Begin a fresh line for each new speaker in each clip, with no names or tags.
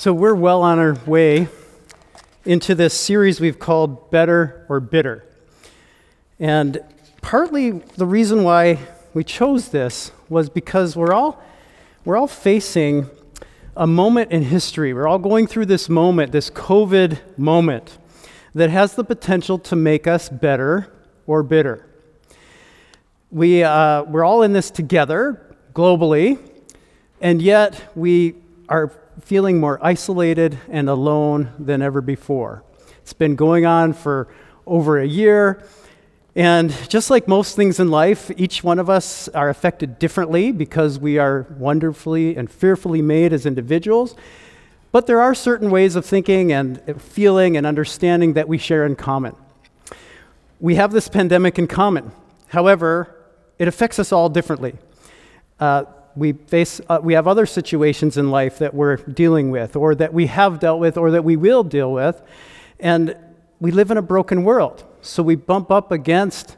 So, we're well on our way into this series we've called Better or Bitter. And partly the reason why we chose this was because we're all, we're all facing a moment in history. We're all going through this moment, this COVID moment, that has the potential to make us better or bitter. We, uh, we're all in this together globally, and yet we are feeling more isolated and alone than ever before. It's been going on for over a year. And just like most things in life, each one of us are affected differently because we are wonderfully and fearfully made as individuals. But there are certain ways of thinking and feeling and understanding that we share in common. We have this pandemic in common. However, it affects us all differently. Uh, we face uh, we have other situations in life that we're dealing with or that we have dealt with or that we will deal with. And we live in a broken world. So we bump up against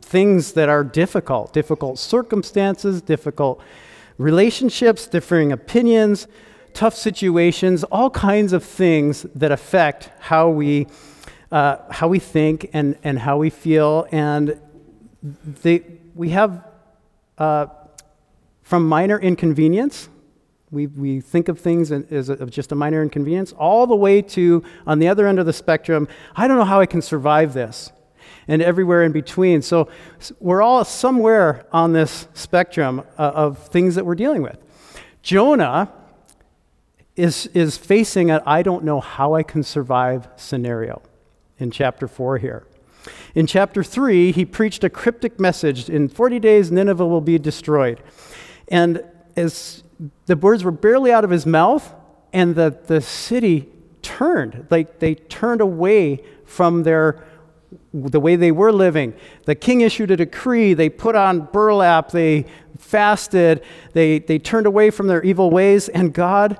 things that are difficult difficult circumstances difficult relationships differing opinions tough situations all kinds of things that affect how we uh, how we think and, and how we feel. And they, we have uh, from minor inconvenience, we, we think of things as a, just a minor inconvenience, all the way to, on the other end of the spectrum, I don't know how I can survive this, and everywhere in between. So we're all somewhere on this spectrum uh, of things that we're dealing with. Jonah is, is facing a I don't know how I can survive scenario in chapter 4 here. In chapter 3, he preached a cryptic message in 40 days, Nineveh will be destroyed. And as the words were barely out of his mouth, and the, the city turned, like they turned away from their the way they were living. The king issued a decree, they put on burlap, they fasted, they, they turned away from their evil ways, and God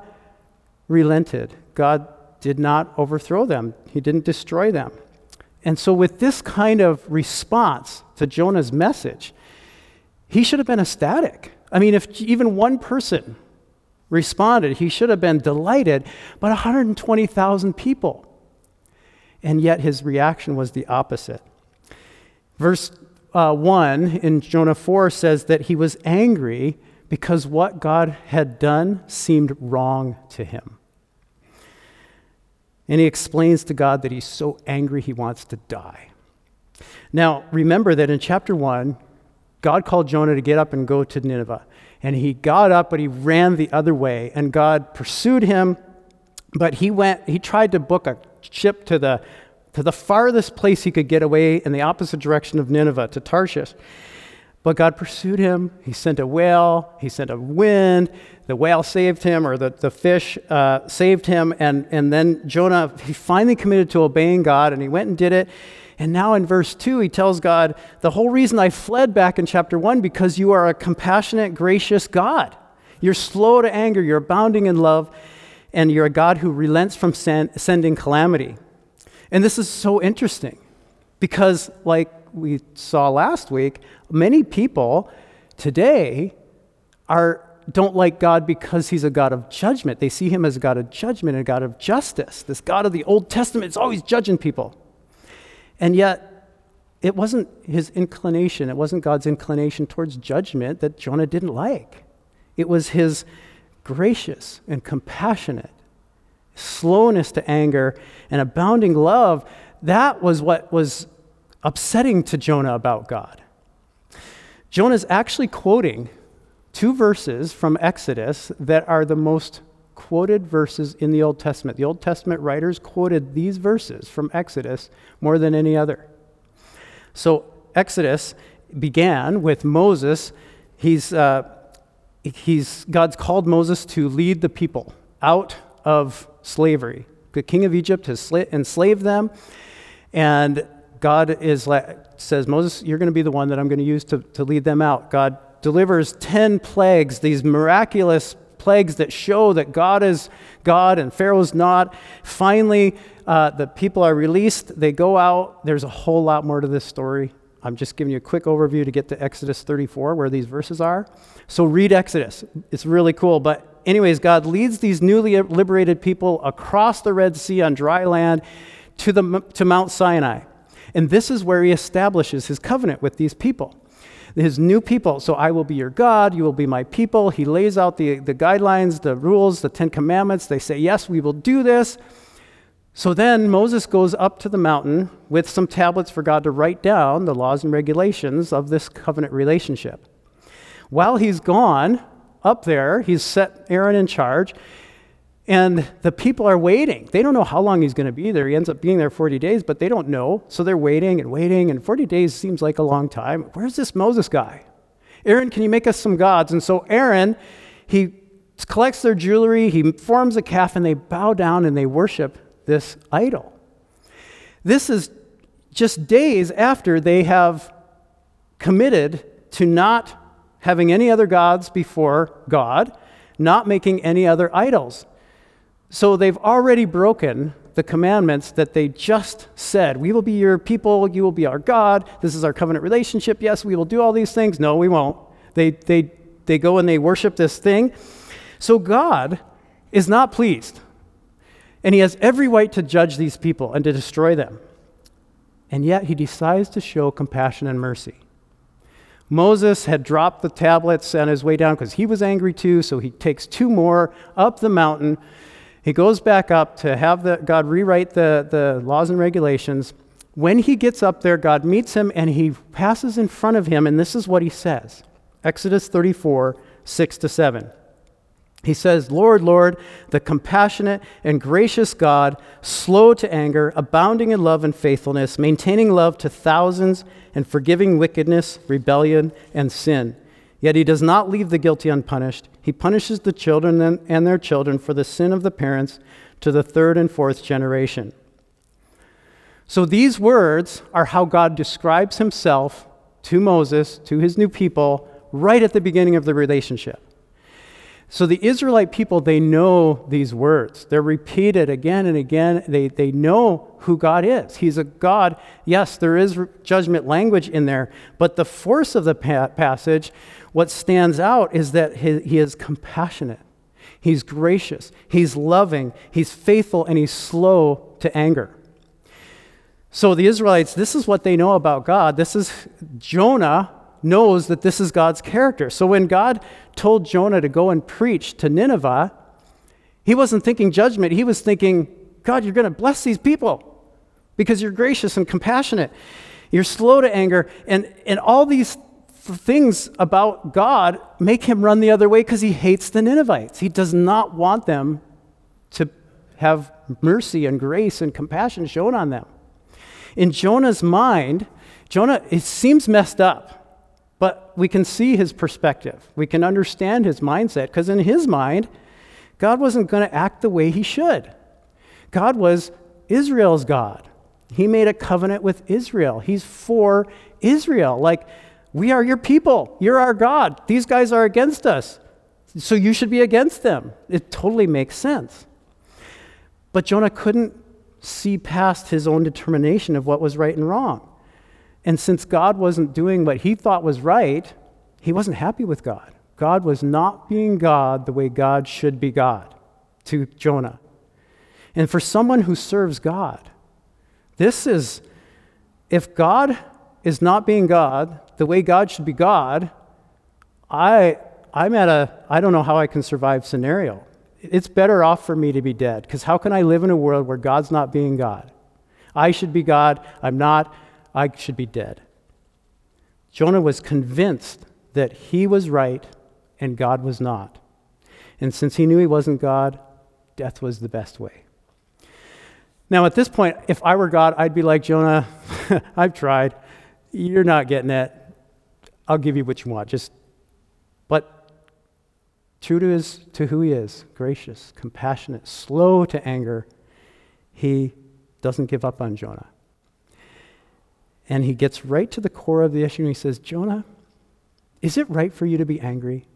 relented. God did not overthrow them, He didn't destroy them. And so, with this kind of response to Jonah's message, he should have been ecstatic. I mean, if even one person responded, he should have been delighted, but 120,000 people. And yet his reaction was the opposite. Verse uh, 1 in Jonah 4 says that he was angry because what God had done seemed wrong to him. And he explains to God that he's so angry he wants to die. Now, remember that in chapter 1, God called Jonah to get up and go to Nineveh. And he got up, but he ran the other way. And God pursued him, but he went, he tried to book a ship to the, to the farthest place he could get away in the opposite direction of Nineveh, to Tarshish. But God pursued him. He sent a whale, he sent a wind. The whale saved him, or the, the fish uh, saved him. And, and then Jonah, he finally committed to obeying God, and he went and did it. And now in verse 2, he tells God, The whole reason I fled back in chapter 1, because you are a compassionate, gracious God. You're slow to anger, you're abounding in love, and you're a God who relents from sending calamity. And this is so interesting because, like we saw last week, many people today are don't like God because he's a God of judgment. They see him as a God of judgment and a God of justice. This God of the Old Testament is always judging people. And yet, it wasn't his inclination, it wasn't God's inclination towards judgment that Jonah didn't like. It was his gracious and compassionate slowness to anger and abounding love. That was what was upsetting to Jonah about God. Jonah is actually quoting two verses from Exodus that are the most quoted verses in the Old Testament. The Old Testament writers quoted these verses from Exodus more than any other. So, Exodus began with Moses. He's, uh, he's, God's called Moses to lead the people out of slavery. The king of Egypt has sla- enslaved them, and God is says, Moses, you're going to be the one that I'm going to use to, to lead them out. God delivers 10 plagues, these miraculous plagues that show that God is God and Pharaoh's not. Finally, uh, the people are released. They go out. There's a whole lot more to this story. I'm just giving you a quick overview to get to Exodus 34, where these verses are. So read Exodus. It's really cool. But anyways, God leads these newly liberated people across the Red Sea on dry land to, the, to Mount Sinai. And this is where he establishes his covenant with these people. His new people. So I will be your God, you will be my people. He lays out the, the guidelines, the rules, the Ten Commandments. They say, Yes, we will do this. So then Moses goes up to the mountain with some tablets for God to write down the laws and regulations of this covenant relationship. While he's gone up there, he's set Aaron in charge, and the people are waiting. They don't know how long he's going to be there. He ends up being there 40 days, but they don't know. So they're waiting and waiting, and 40 days seems like a long time. Where's this Moses guy? Aaron, can you make us some gods? And so Aaron, he collects their jewelry, he forms a calf, and they bow down and they worship this idol. This is just days after they have committed to not having any other gods before God, not making any other idols. So they've already broken the commandments that they just said. We will be your people, you will be our God, this is our covenant relationship. Yes, we will do all these things. No, we won't. They, they, they go and they worship this thing. So God is not pleased. And he has every right to judge these people and to destroy them. And yet he decides to show compassion and mercy. Moses had dropped the tablets on his way down because he was angry too, so he takes two more up the mountain. He goes back up to have the, God rewrite the, the laws and regulations. When he gets up there, God meets him and he passes in front of him, and this is what he says Exodus 34, 6 to 7. He says, Lord, Lord, the compassionate and gracious God, slow to anger, abounding in love and faithfulness, maintaining love to thousands, and forgiving wickedness, rebellion, and sin. Yet he does not leave the guilty unpunished. He punishes the children and their children for the sin of the parents to the third and fourth generation. So these words are how God describes himself to Moses, to his new people, right at the beginning of the relationship. So the Israelite people, they know these words. They're repeated again and again. They, they know who God is. He's a God. Yes, there is judgment language in there, but the force of the pa- passage, what stands out is that he, he is compassionate. He's gracious. He's loving. He's faithful, and he's slow to anger. So the Israelites, this is what they know about God. This is Jonah knows that this is God's character. So when God told Jonah to go and preach to Nineveh, he wasn't thinking judgment. He was thinking, God, you're going to bless these people because you're gracious and compassionate. You're slow to anger. And, and all these things about God make him run the other way because he hates the Ninevites. He does not want them to have mercy and grace and compassion shown on them. In Jonah's mind, Jonah, it seems messed up. But we can see his perspective. We can understand his mindset because in his mind, God wasn't going to act the way he should. God was Israel's God. He made a covenant with Israel. He's for Israel. Like, we are your people. You're our God. These guys are against us. So you should be against them. It totally makes sense. But Jonah couldn't see past his own determination of what was right and wrong. And since God wasn't doing what he thought was right, he wasn't happy with God. God was not being God the way God should be God to Jonah. And for someone who serves God, this is, if God is not being God the way God should be God, I, I'm at a, I don't know how I can survive scenario. It's better off for me to be dead, because how can I live in a world where God's not being God? I should be God, I'm not. I should be dead. Jonah was convinced that he was right and God was not. And since he knew he wasn't God, death was the best way. Now, at this point, if I were God, I'd be like, Jonah, I've tried. You're not getting it. I'll give you what you want. Just, but true to, his, to who he is, gracious, compassionate, slow to anger, he doesn't give up on Jonah. And he gets right to the core of the issue and he says, Jonah, is it right for you to be angry?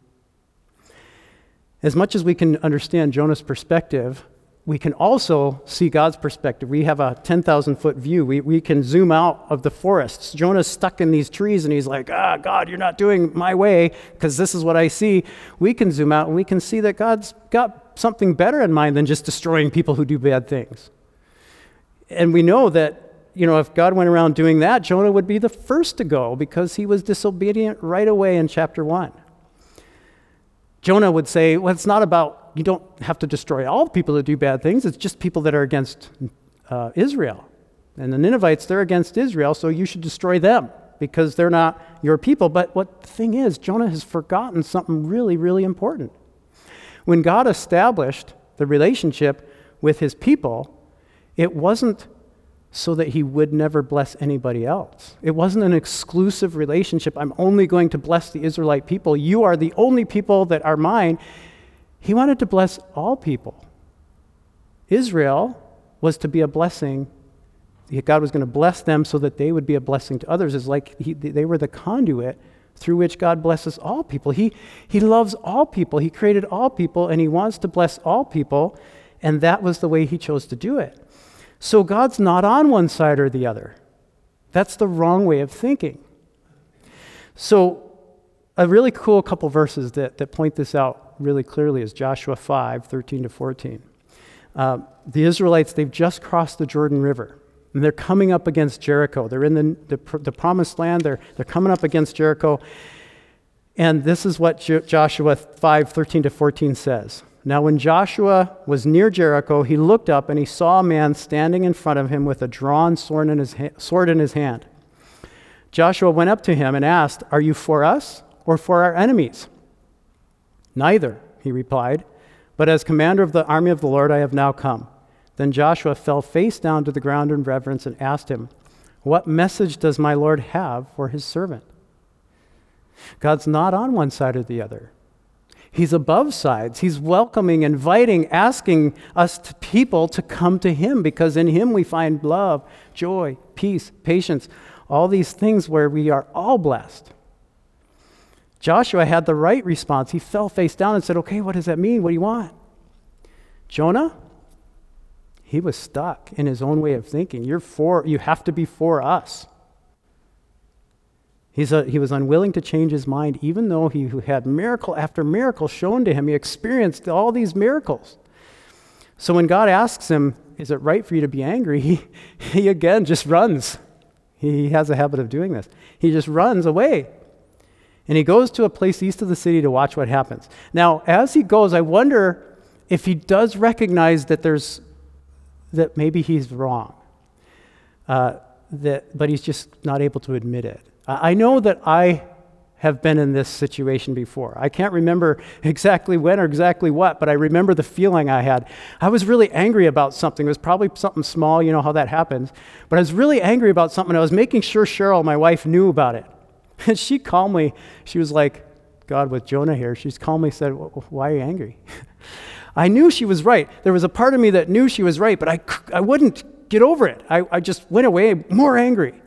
As much as we can understand Jonah's perspective, we can also see God's perspective. We have a 10,000 foot view. We, we can zoom out of the forests. Jonah's stuck in these trees and he's like, ah, God, you're not doing my way because this is what I see. We can zoom out and we can see that God's got something better in mind than just destroying people who do bad things. And we know that, you know, if God went around doing that, Jonah would be the first to go because he was disobedient right away in chapter 1. Jonah would say, well, it's not about you don't have to destroy all people that do bad things. It's just people that are against uh, Israel. And the Ninevites, they're against Israel, so you should destroy them because they're not your people. But what the thing is, Jonah has forgotten something really, really important. When God established the relationship with his people, it wasn't so that he would never bless anybody else. It wasn't an exclusive relationship. I'm only going to bless the Israelite people. You are the only people that are mine. He wanted to bless all people. Israel was to be a blessing. God was going to bless them so that they would be a blessing to others. It's like he, they were the conduit through which God blesses all people. He, he loves all people. He created all people, and He wants to bless all people, and that was the way He chose to do it. So God's not on one side or the other. That's the wrong way of thinking. So, a really cool couple verses that, that point this out really clearly is Joshua 5 13 to 14. Uh, the Israelites, they've just crossed the Jordan River and they're coming up against Jericho. They're in the, the, the promised land, they're, they're coming up against Jericho. And this is what Jo- Joshua 5 13 to 14 says. Now, when Joshua was near Jericho, he looked up and he saw a man standing in front of him with a drawn sword in his, ha- sword in his hand. Joshua went up to him and asked, Are you for us or for our enemies? Neither, he replied, but as commander of the army of the Lord I have now come. Then Joshua fell face down to the ground in reverence and asked him, What message does my Lord have for his servant? God's not on one side or the other. He's above sides. He's welcoming, inviting, asking us to people to come to Him because in Him we find love, joy, peace, patience, all these things where we are all blessed. Joshua had the right response. He fell face down and said, Okay, what does that mean? What do you want? Jonah, he was stuck in his own way of thinking. You're for, you have to be for us. He's a, he was unwilling to change his mind, even though he had miracle after miracle shown to him. He experienced all these miracles. So when God asks him, Is it right for you to be angry? He, he again just runs. He has a habit of doing this. He just runs away. And he goes to a place east of the city to watch what happens. Now, as he goes, I wonder if he does recognize that there's that maybe he's wrong. Uh, that, but he's just not able to admit it. I know that I have been in this situation before. I can't remember exactly when or exactly what, but I remember the feeling I had. I was really angry about something. It was probably something small, you know how that happens. But I was really angry about something. I was making sure Cheryl, my wife, knew about it. And she calmly, she was like, God, with Jonah here, she's calmly said, Why are you angry? I knew she was right. There was a part of me that knew she was right, but I, I wouldn't get over it. I, I just went away more angry.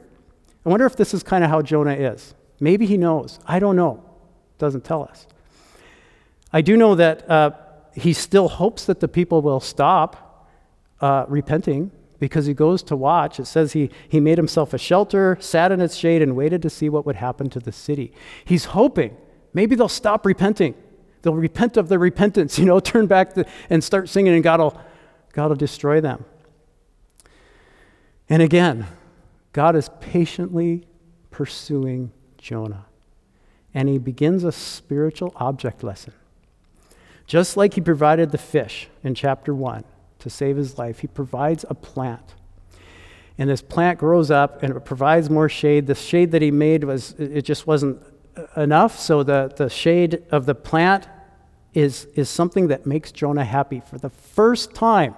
I wonder if this is kind of how Jonah is. Maybe he knows. I don't know. Doesn't tell us. I do know that uh, he still hopes that the people will stop uh, repenting because he goes to watch. It says he, he made himself a shelter, sat in its shade, and waited to see what would happen to the city. He's hoping maybe they'll stop repenting. They'll repent of their repentance, you know, turn back and start singing, and God will, God will destroy them. And again, God is patiently pursuing Jonah. And he begins a spiritual object lesson. Just like he provided the fish in chapter 1, to save his life, he provides a plant. And this plant grows up and it provides more shade. The shade that he made was it just wasn't enough, so the, the shade of the plant is, is something that makes Jonah happy for the first time.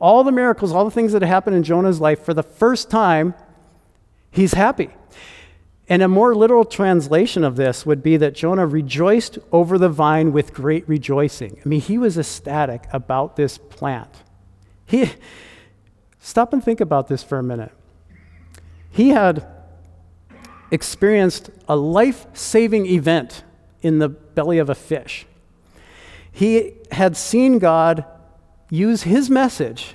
All the miracles, all the things that happened in Jonah's life, for the first time, he's happy. And a more literal translation of this would be that Jonah rejoiced over the vine with great rejoicing. I mean, he was ecstatic about this plant. He, stop and think about this for a minute. He had experienced a life saving event in the belly of a fish. He had seen God use his message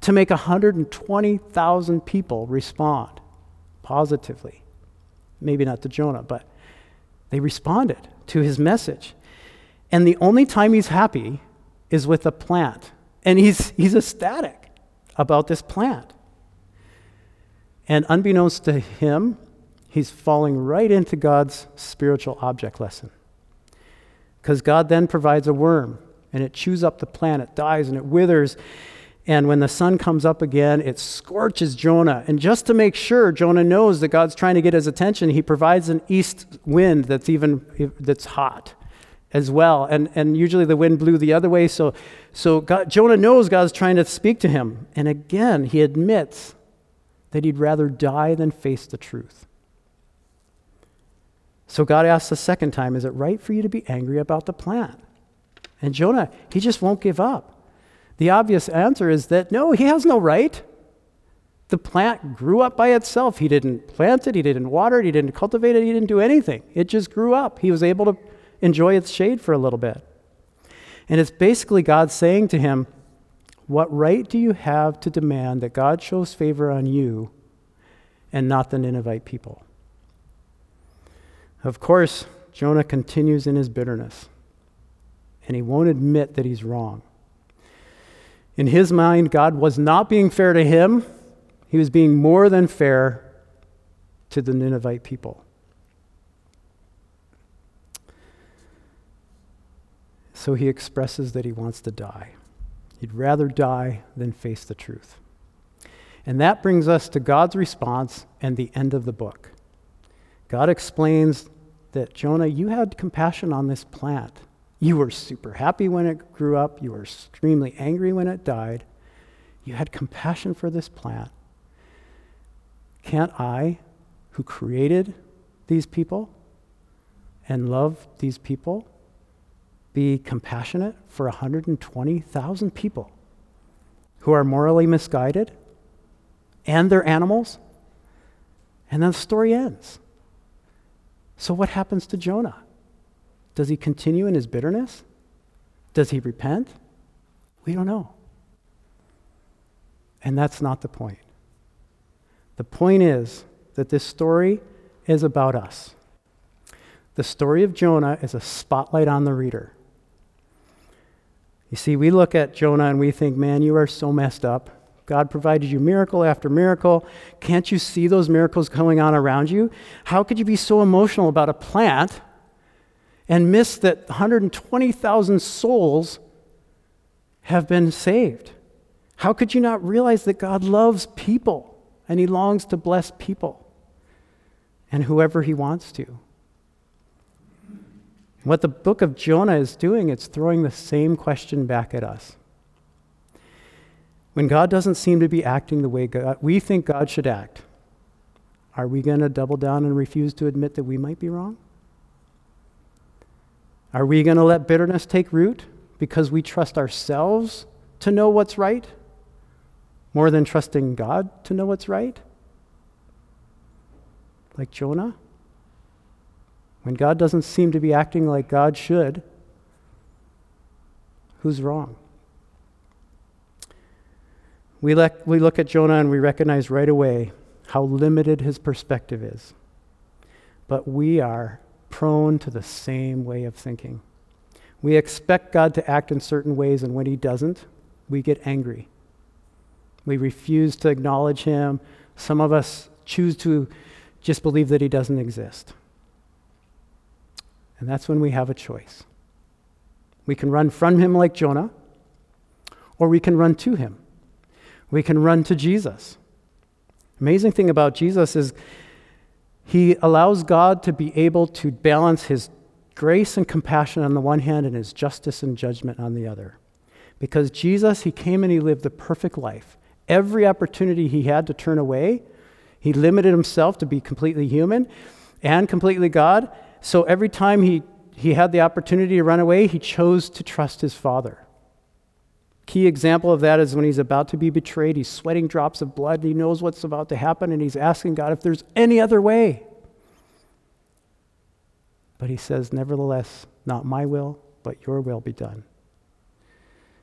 to make 120,000 people respond positively. Maybe not to Jonah, but they responded to his message. And the only time he's happy is with a plant. And he's, he's ecstatic about this plant. And unbeknownst to him, he's falling right into God's spiritual object lesson. Because God then provides a worm, and it chews up the plant, it dies, and it withers. And when the sun comes up again, it scorches Jonah. And just to make sure Jonah knows that God's trying to get his attention, he provides an east wind that's even that's hot as well. And, and usually the wind blew the other way. So, so God, Jonah knows God's trying to speak to him. And again, he admits that he'd rather die than face the truth. So God asks the second time, Is it right for you to be angry about the plant? And Jonah, he just won't give up. The obvious answer is that no, he has no right. The plant grew up by itself. He didn't plant it, he didn't water it, he didn't cultivate it, he didn't do anything. It just grew up. He was able to enjoy its shade for a little bit. And it's basically God saying to him, What right do you have to demand that God shows favor on you and not the Ninevite people? Of course, Jonah continues in his bitterness, and he won't admit that he's wrong. In his mind, God was not being fair to him, he was being more than fair to the Ninevite people. So he expresses that he wants to die. He'd rather die than face the truth. And that brings us to God's response and the end of the book. God explains that Jonah, you had compassion on this plant. You were super happy when it grew up, you were extremely angry when it died. You had compassion for this plant. Can't I, who created these people and love these people, be compassionate for 120,000 people who are morally misguided and their animals? And then the story ends. So, what happens to Jonah? Does he continue in his bitterness? Does he repent? We don't know. And that's not the point. The point is that this story is about us. The story of Jonah is a spotlight on the reader. You see, we look at Jonah and we think, man, you are so messed up. God provided you miracle after miracle. Can't you see those miracles going on around you? How could you be so emotional about a plant and miss that 120,000 souls have been saved? How could you not realize that God loves people and He longs to bless people and whoever He wants to? What the book of Jonah is doing, it's throwing the same question back at us. When God doesn't seem to be acting the way God, we think God should act, are we going to double down and refuse to admit that we might be wrong? Are we going to let bitterness take root because we trust ourselves to know what's right more than trusting God to know what's right? Like Jonah? When God doesn't seem to be acting like God should, who's wrong? We, le- we look at Jonah and we recognize right away how limited his perspective is. But we are prone to the same way of thinking. We expect God to act in certain ways, and when he doesn't, we get angry. We refuse to acknowledge him. Some of us choose to just believe that he doesn't exist. And that's when we have a choice. We can run from him like Jonah, or we can run to him. We can run to Jesus. Amazing thing about Jesus is he allows God to be able to balance his grace and compassion on the one hand and his justice and judgment on the other. Because Jesus, he came and he lived the perfect life. Every opportunity he had to turn away, he limited himself to be completely human and completely God. So every time he, he had the opportunity to run away, he chose to trust his Father. Key example of that is when he's about to be betrayed, he's sweating drops of blood, he knows what's about to happen, and he's asking God if there's any other way. But he says, Nevertheless, not my will, but your will be done.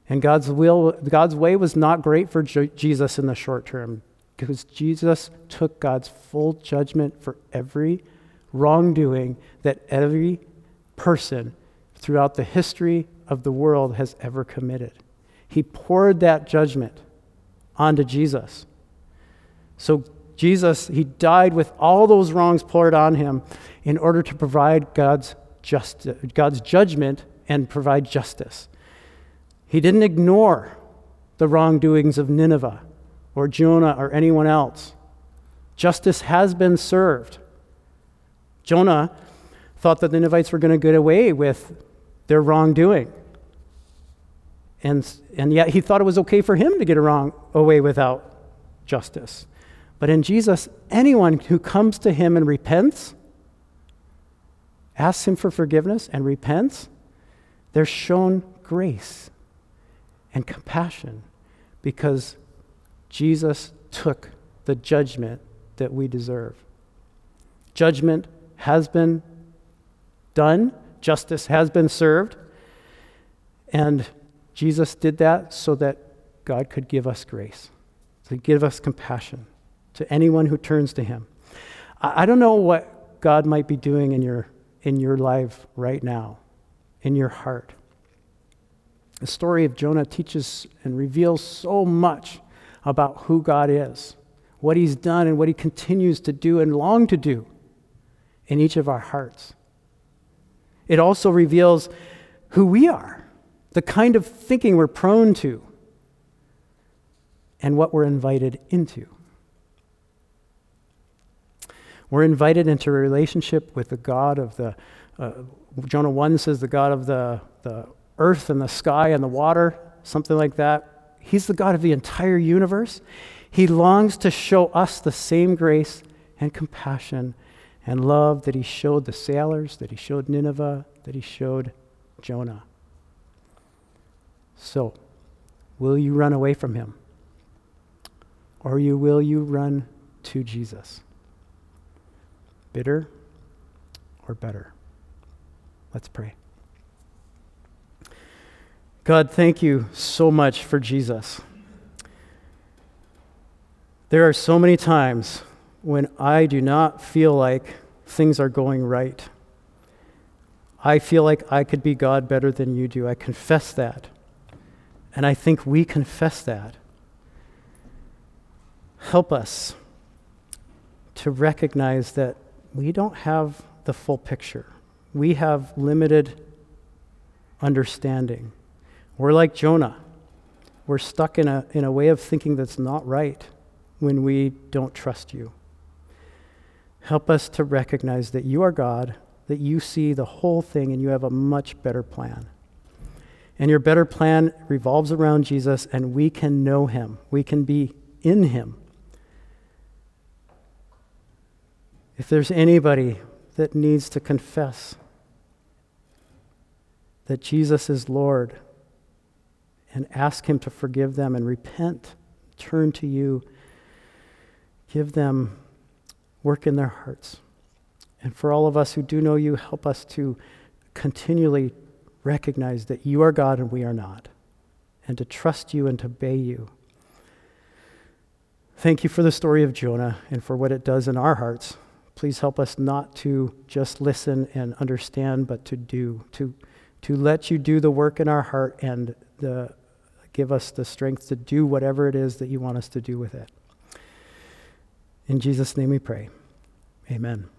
And God's will, God's way was not great for J- Jesus in the short term because Jesus took God's full judgment for every wrongdoing that every person throughout the history of the world has ever committed. He poured that judgment onto Jesus. So Jesus, he died with all those wrongs poured on him in order to provide God's, just, God's judgment and provide justice. He didn't ignore the wrongdoings of Nineveh or Jonah or anyone else. Justice has been served. Jonah thought that the Ninevites were going to get away with their wrongdoing. And, and yet he thought it was okay for him to get wrong, away without justice. But in Jesus, anyone who comes to him and repents, asks him for forgiveness and repents, they're shown grace and compassion because Jesus took the judgment that we deserve. Judgment has been done, justice has been served, and Jesus did that so that God could give us grace, to give us compassion to anyone who turns to Him. I don't know what God might be doing in your, in your life right now, in your heart. The story of Jonah teaches and reveals so much about who God is, what He's done, and what He continues to do and long to do in each of our hearts. It also reveals who we are, the kind of thinking we're prone to, and what we're invited into. We're invited into a relationship with the God of the, uh, Jonah 1 says, the God of the, the earth and the sky and the water, something like that. He's the God of the entire universe. He longs to show us the same grace and compassion and love that he showed the sailors, that he showed Nineveh, that he showed Jonah. So, will you run away from him? Or you, will you run to Jesus? Bitter or better? Let's pray. God, thank you so much for Jesus. There are so many times when I do not feel like things are going right. I feel like I could be God better than you do. I confess that. And I think we confess that. Help us to recognize that we don't have the full picture. We have limited understanding. We're like Jonah. We're stuck in a, in a way of thinking that's not right when we don't trust you. Help us to recognize that you are God, that you see the whole thing, and you have a much better plan. And your better plan revolves around Jesus, and we can know him. We can be in him. If there's anybody that needs to confess that Jesus is Lord and ask him to forgive them and repent, turn to you, give them work in their hearts. And for all of us who do know you, help us to continually recognize that you are God and we are not, and to trust you and to obey you. Thank you for the story of Jonah and for what it does in our hearts. Please help us not to just listen and understand, but to do, to, to let you do the work in our heart and the, give us the strength to do whatever it is that you want us to do with it. In Jesus' name we pray. Amen.